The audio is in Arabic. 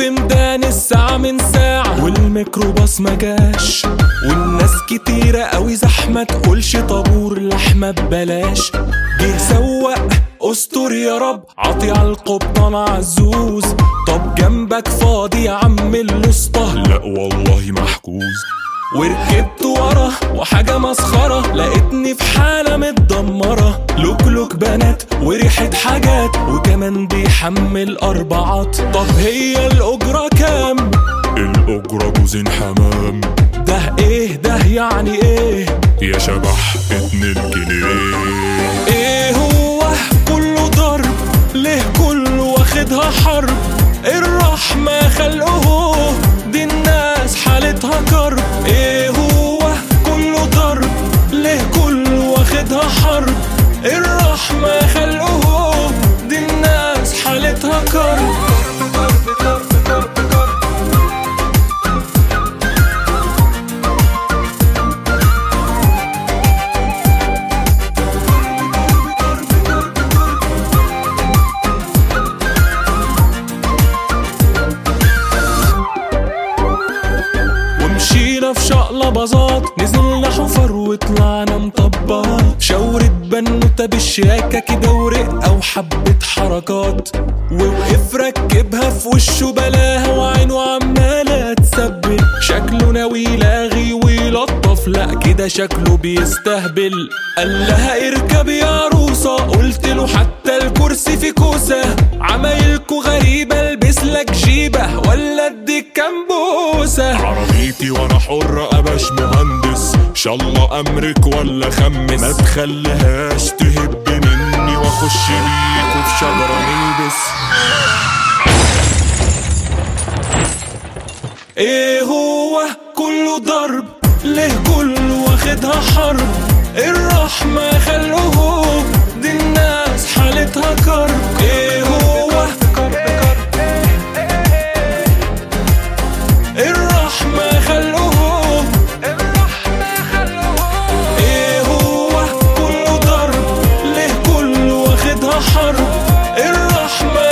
في ميدان الساعة من ساعة والميكروباص ما جاش. والناس كتيرة قوي زحمة تقولش طابور لحمة ببلاش. جه سواق استر يا رب عطي على القبطان عزوز. طب جنبك فاضي يا عم الأسطى. لا والله محجوز. وركبت ورا وحاجة مسخرة لقيتني في حالة متدمرة. لوك لوك بنات وريحة حاجات وكمان بيحمل أربعات. طب هي الأجرة كام؟ الأجرة جوزين حمام. ده إيه؟ ده يعني إيه؟ يا شبح اتنين جنيه. إيه هو؟ كله ضرب. ليه كله واخدها حرب؟ الرحمة خلقه. دي الناس حالتها كرب. شقلباظات نزلنا حفر وطلعنا مطبات. شاورة بنوتة بالشياكة كده ورقة وحبة حركات. ووقف ركبها في وشه بلاها وعينه عمالة تسبل. شكله ناوي يلاغي ويلطف لا كده شكله بيستهبل. قال لها اركب يا عروسة قلت له حتى الكرسي في كوسة. عمايلكوا غريبة البس لك جيبة. ولا اديك كام بوسة عربيتي وأنا حر اباش مهندس. شالله أمرك ولا خمس. ما تخليهاش تهب مني وأخش بيكوا في شجرة نلبس. إيه هو كله ضرب؟ ليه كله واخدها حرب؟ الرحمة خلقه الحرب الرحمه